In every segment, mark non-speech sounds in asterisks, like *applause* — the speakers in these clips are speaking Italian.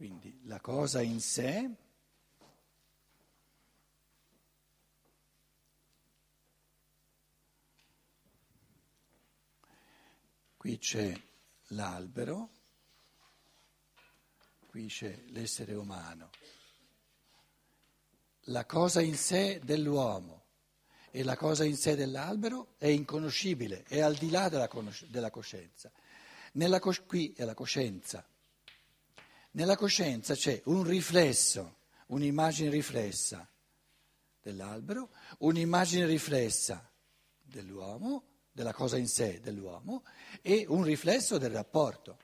Quindi la cosa in sé qui c'è l'albero, qui c'è l'essere umano. La cosa in sé dell'uomo e la cosa in sé dell'albero è inconoscibile, è al di là della, coscienza. Nella cos- qui è la coscienza. Nella coscienza c'è un riflesso, un'immagine riflessa dell'albero, un'immagine riflessa dell'uomo, della cosa in sé dell'uomo e un riflesso del rapporto.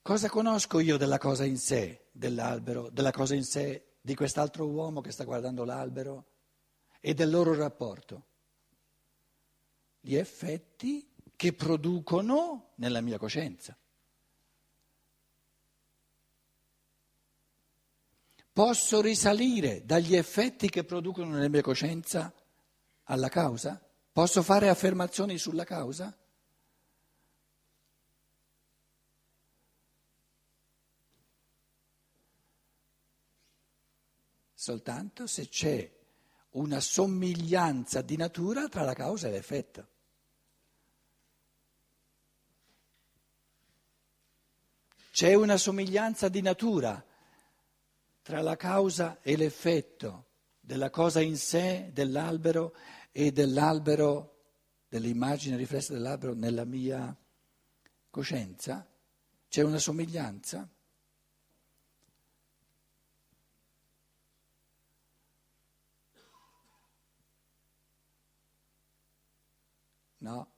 Cosa conosco io della cosa in sé, dell'albero, della cosa in sé di quest'altro uomo che sta guardando l'albero e del loro rapporto? Gli effetti che producono nella mia coscienza. Posso risalire dagli effetti che producono nella mia coscienza alla causa? Posso fare affermazioni sulla causa? soltanto se c'è una somiglianza di natura tra la causa e l'effetto. C'è una somiglianza di natura tra la causa e l'effetto della cosa in sé, dell'albero e dell'albero, dell'immagine riflessa dell'albero nella mia coscienza? C'è una somiglianza? No,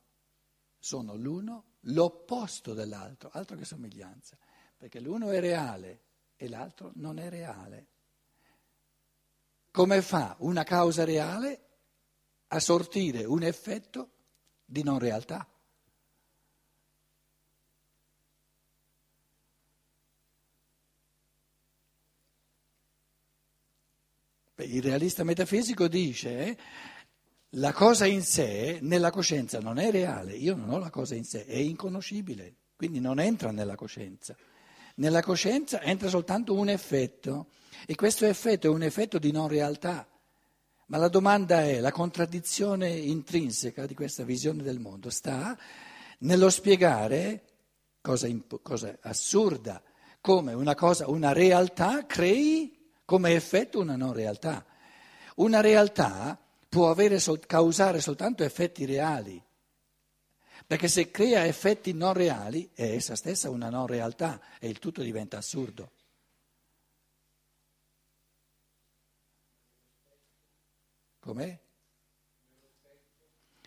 sono l'uno l'opposto dell'altro, altro che somiglianza, perché l'uno è reale e l'altro non è reale. Come fa una causa reale a sortire un effetto di non realtà? Il realista metafisico dice eh, la cosa in sé nella coscienza non è reale, io non ho la cosa in sé, è inconoscibile, quindi non entra nella coscienza. Nella coscienza entra soltanto un effetto e questo effetto è un effetto di non realtà. Ma la domanda è, la contraddizione intrinseca di questa visione del mondo sta nello spiegare, cosa, imp- cosa assurda, come una, cosa, una realtà crei come effetto una non realtà. Una realtà può avere, causare soltanto effetti reali, perché se crea effetti non reali è essa stessa una non realtà e il tutto diventa assurdo. Com'è?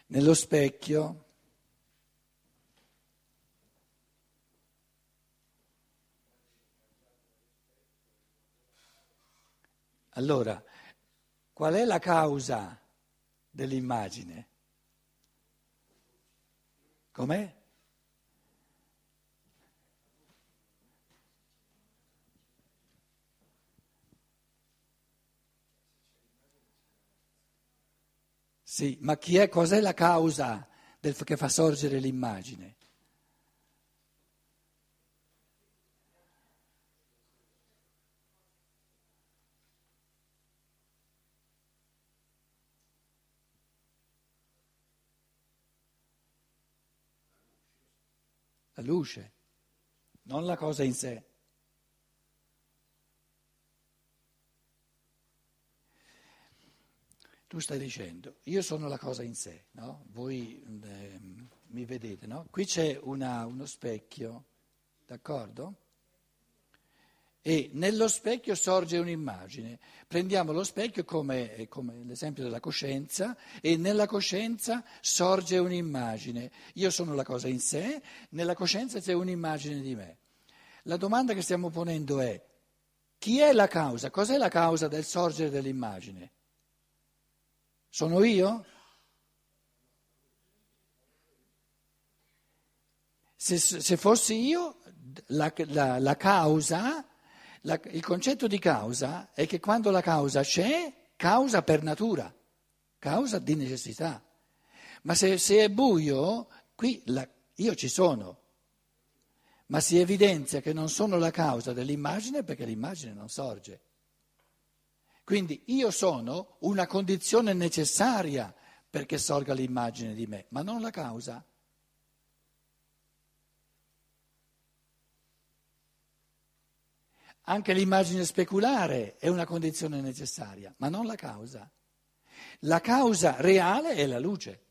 Nello specchio. Allora, qual è la causa dell'immagine. Com'è? Sì, ma chi è, cos'è la causa del, che fa sorgere l'immagine? Luce, non la cosa in sé. Tu stai dicendo, io sono la cosa in sé, no? Voi eh, mi vedete, no? Qui c'è una, uno specchio, d'accordo? E nello specchio sorge un'immagine. Prendiamo lo specchio come, come, l'esempio della coscienza e nella coscienza sorge un'immagine. Io sono la cosa in sé, nella coscienza c'è un'immagine di me. La domanda che stiamo ponendo è chi è la causa? Cos'è la causa del sorgere dell'immagine? Sono io? Se, se fossi io, la, la, la causa la, il concetto di causa è che quando la causa c'è, causa per natura, causa di necessità. Ma se, se è buio, qui la, io ci sono, ma si evidenzia che non sono la causa dell'immagine perché l'immagine non sorge. Quindi io sono una condizione necessaria perché sorga l'immagine di me, ma non la causa. Anche l'immagine speculare è una condizione necessaria, ma non la causa. La causa reale è la luce.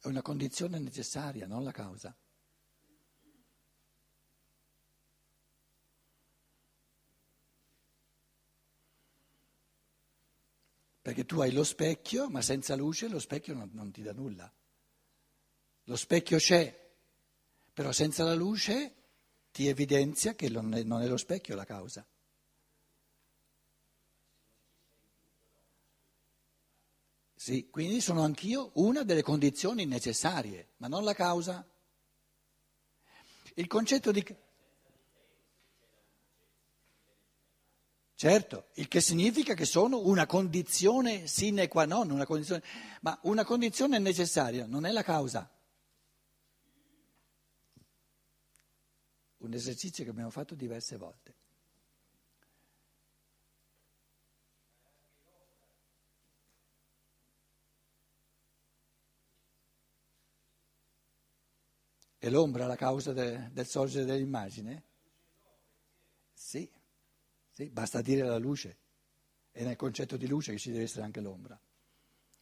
È una condizione necessaria, non la causa. Perché tu hai lo specchio, ma senza luce lo specchio non, non ti dà nulla. Lo specchio c'è, però senza la luce ti evidenzia che non è, non è lo specchio la causa. Sì, quindi sono anch'io una delle condizioni necessarie, ma non la causa. Il concetto di... Certo, il che significa che sono una condizione sine qua non, una condizione... ma una condizione necessaria, non è la causa. Un esercizio che abbiamo fatto diverse volte. È l'ombra la causa de, del sorgere dell'immagine? Sì, basta dire la luce. È nel concetto di luce che ci deve essere anche l'ombra.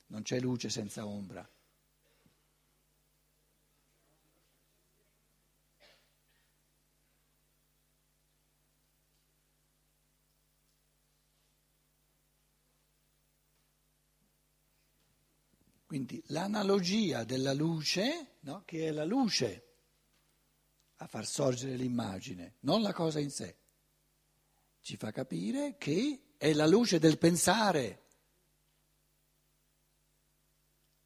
Non c'è luce senza ombra. Quindi l'analogia della luce, no? che è la luce a far sorgere l'immagine, non la cosa in sé. Ci fa capire che è la luce del pensare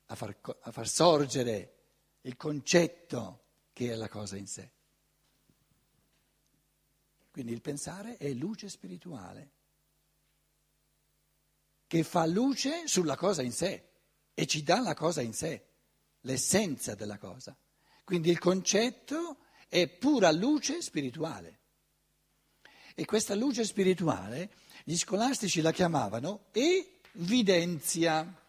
a far, a far sorgere il concetto che è la cosa in sé. Quindi il pensare è luce spirituale, che fa luce sulla cosa in sé e ci dà la cosa in sé, l'essenza della cosa. Quindi il concetto è pura luce spirituale. E questa luce spirituale gli scolastici la chiamavano evidenzia.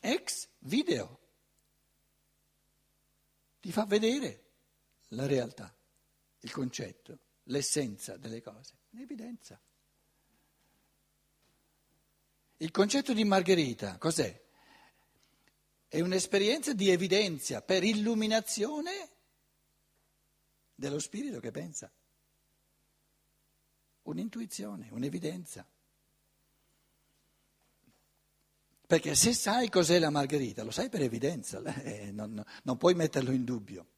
Ex video. Ti fa vedere la realtà, il concetto, l'essenza delle cose, l'evidenza. Il concetto di Margherita cos'è? È un'esperienza di evidenza per illuminazione dello spirito che pensa. Un'intuizione, un'evidenza. Perché se sai cos'è la margherita, lo sai per evidenza, *laughs* eh, non, non puoi metterlo in dubbio.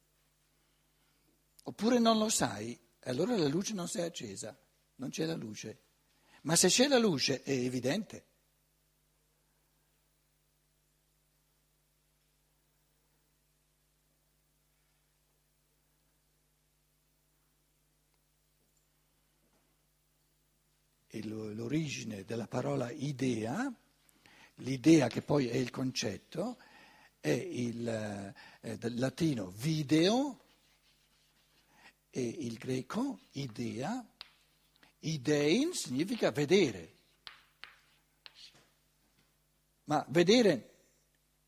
Oppure non lo sai, allora la luce non si è accesa, non c'è la luce. Ma se c'è la luce è evidente. L'origine della parola idea, l'idea che poi è il concetto, è il eh, del latino video e il greco idea, idein significa vedere, ma vedere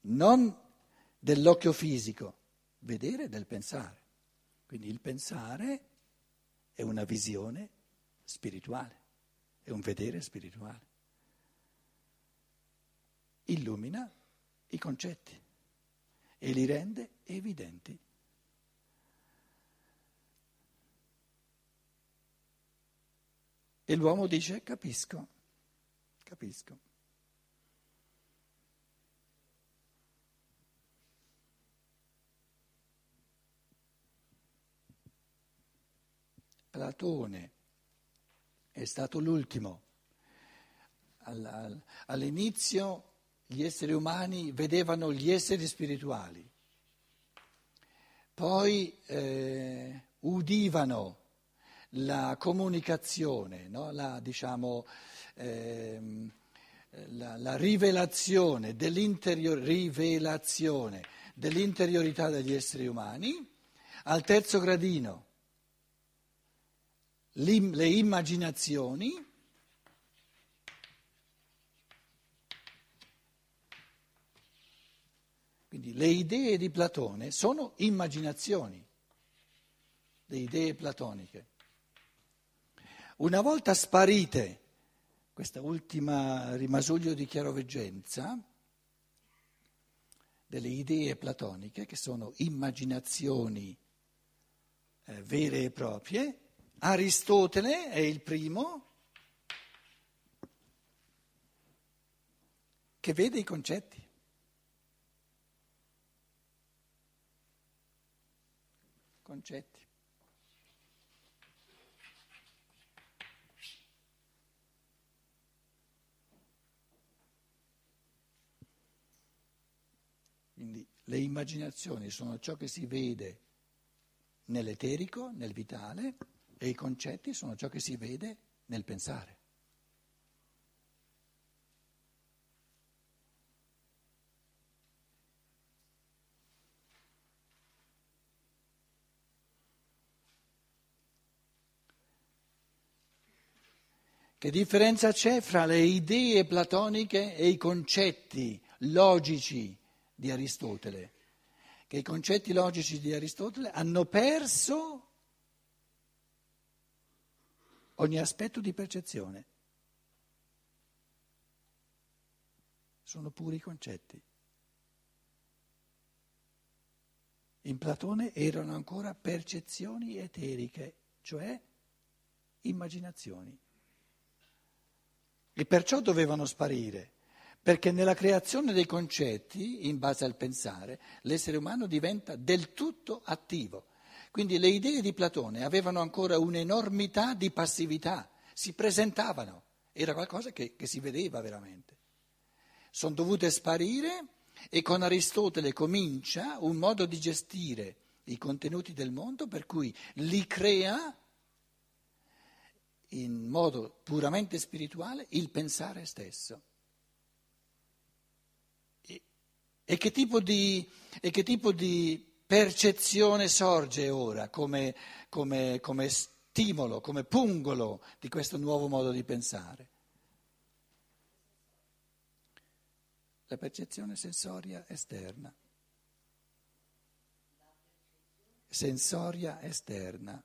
non dell'occhio fisico, vedere del pensare. Quindi il pensare è una visione spirituale è un vedere spirituale. Illumina i concetti e li rende evidenti. E l'uomo dice capisco, capisco. Platone è stato l'ultimo. All'inizio gli esseri umani vedevano gli esseri spirituali, poi eh, udivano la comunicazione, no? la, diciamo, ehm, la, la, rivelazione, dell'interior, rivelazione dell'interiorità degli esseri umani, al terzo gradino le immaginazioni, quindi le idee di Platone sono immaginazioni, le idee platoniche. Una volta sparite questa ultima rimasuglio di chiaroveggenza delle idee platoniche, che sono immaginazioni eh, vere e proprie, Aristotele è il primo che vede i concetti. Concetti. Quindi le immaginazioni sono ciò che si vede nell'eterico, nel vitale, e i concetti sono ciò che si vede nel pensare. Che differenza c'è fra le idee platoniche e i concetti logici di Aristotele? Che i concetti logici di Aristotele hanno perso ogni aspetto di percezione. Sono puri concetti. In Platone erano ancora percezioni eteriche, cioè immaginazioni. E perciò dovevano sparire, perché nella creazione dei concetti, in base al pensare, l'essere umano diventa del tutto attivo. Quindi le idee di Platone avevano ancora un'enormità di passività, si presentavano, era qualcosa che, che si vedeva veramente. Sono dovute sparire e con Aristotele comincia un modo di gestire i contenuti del mondo per cui li crea in modo puramente spirituale il pensare stesso. E, e, che, tipo di, e che tipo di percezione sorge ora come, come, come stimolo, come pungolo di questo nuovo modo di pensare? La percezione sensoria esterna. Sensoria esterna.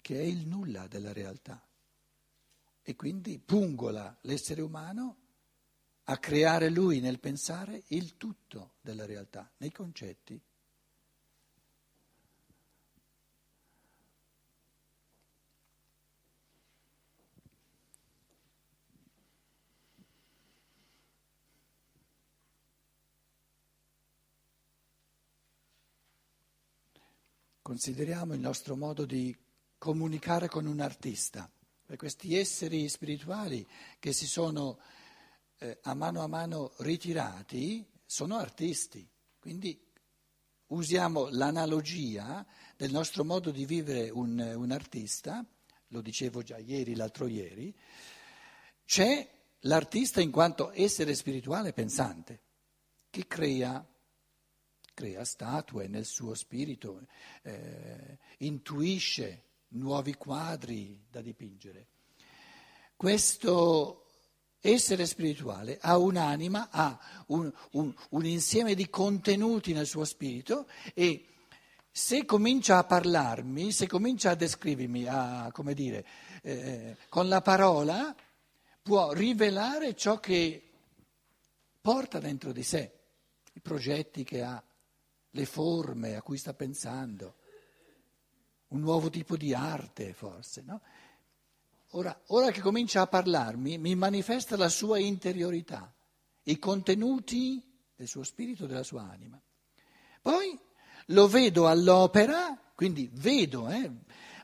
che è il nulla della realtà e quindi pungola l'essere umano a creare lui nel pensare il tutto della realtà, nei concetti. Consideriamo il nostro modo di comunicare con un artista questi esseri spirituali che si sono eh, a mano a mano ritirati, sono artisti. Quindi usiamo l'analogia del nostro modo di vivere un, un artista, lo dicevo già ieri, l'altro ieri, c'è l'artista in quanto essere spirituale pensante, che crea crea statue nel suo spirito, eh, intuisce nuovi quadri da dipingere. Questo essere spirituale ha un'anima, ha un, un, un insieme di contenuti nel suo spirito e se comincia a parlarmi, se comincia a descrivermi, a, come dire, eh, con la parola, può rivelare ciò che porta dentro di sé, i progetti che ha, le forme a cui sta pensando un nuovo tipo di arte forse, no? Ora, ora che comincia a parlarmi, mi manifesta la sua interiorità, i contenuti del suo spirito, della sua anima. Poi lo vedo all'opera, quindi vedo, eh,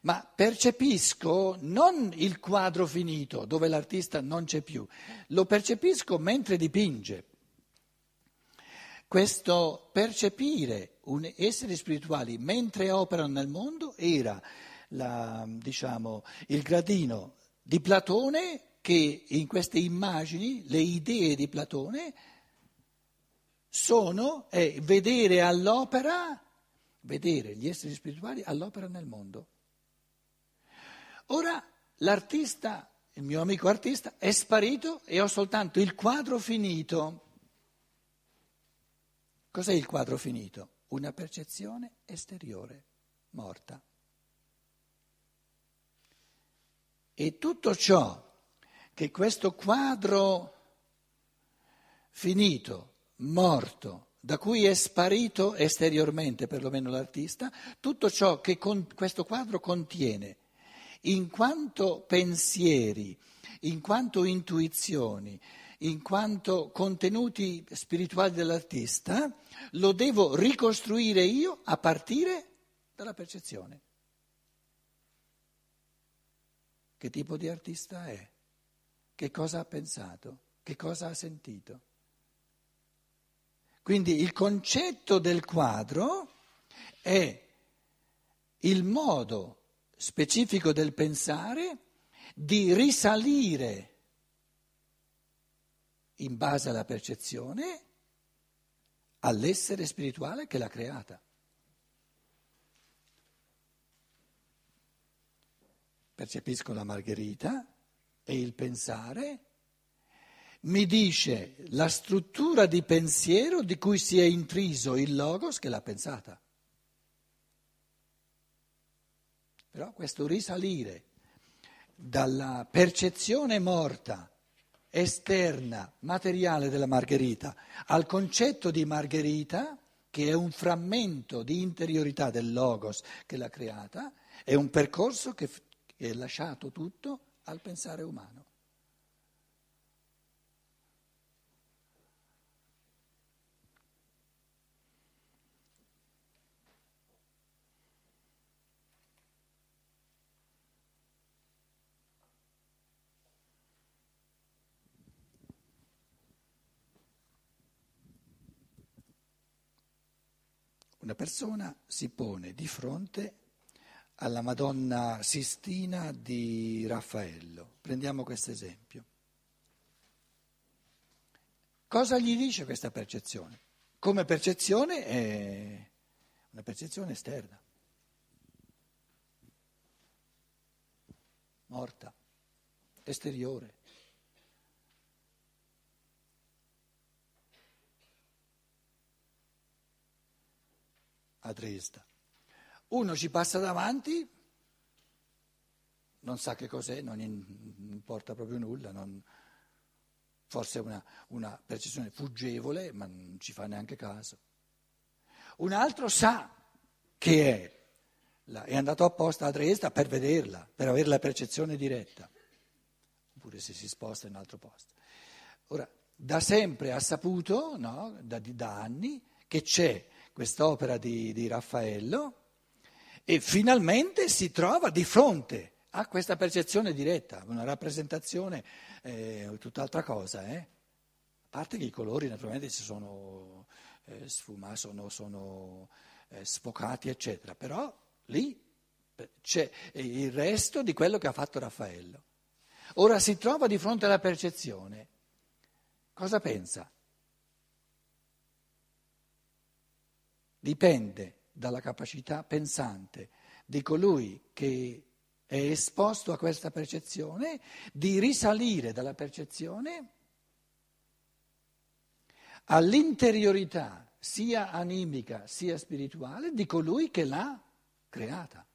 ma percepisco non il quadro finito dove l'artista non c'è più, lo percepisco mentre dipinge. Questo percepire esseri spirituali mentre operano nel mondo era la, diciamo, il gradino di Platone che in queste immagini, le idee di Platone, sono è vedere all'opera, vedere gli esseri spirituali all'opera nel mondo. Ora l'artista, il mio amico artista, è sparito e ho soltanto il quadro finito. Cos'è il quadro finito? Una percezione esteriore, morta. E tutto ciò che questo quadro finito, morto, da cui è sparito esteriormente perlomeno l'artista, tutto ciò che questo quadro contiene, in quanto pensieri, in quanto intuizioni, in quanto contenuti spirituali dell'artista, lo devo ricostruire io a partire dalla percezione. Che tipo di artista è? Che cosa ha pensato? Che cosa ha sentito? Quindi il concetto del quadro è il modo specifico del pensare di risalire in base alla percezione all'essere spirituale che l'ha creata. Percepisco la margherita e il pensare mi dice la struttura di pensiero di cui si è intriso il logos che l'ha pensata. Però questo risalire dalla percezione morta, esterna, materiale della Margherita, al concetto di Margherita, che è un frammento di interiorità del Logos che l'ha creata, è un percorso che è lasciato tutto al pensare umano. Una persona si pone di fronte alla Madonna Sistina di Raffaello. Prendiamo questo esempio. Cosa gli dice questa percezione? Come percezione è una percezione esterna, morta, esteriore. A Dresda. Uno ci passa davanti, non sa che cos'è, non importa proprio nulla, non, forse è una, una percezione fuggevole, ma non ci fa neanche caso. Un altro sa che è, è andato apposta a Dresda per vederla, per avere la percezione diretta, oppure se si sposta in un altro posto. Ora, da sempre ha saputo, no, da, da anni, che c'è quest'opera di, di Raffaello e finalmente si trova di fronte a questa percezione diretta, una rappresentazione eh, tutt'altra cosa. Eh? A parte che i colori naturalmente si sono eh, sfumati, sono, sono eh, sfocati, eccetera, però lì c'è il resto di quello che ha fatto Raffaello. Ora si trova di fronte alla percezione. Cosa pensa? Dipende dalla capacità pensante di colui che è esposto a questa percezione di risalire dalla percezione all'interiorità sia animica sia spirituale di colui che l'ha creata.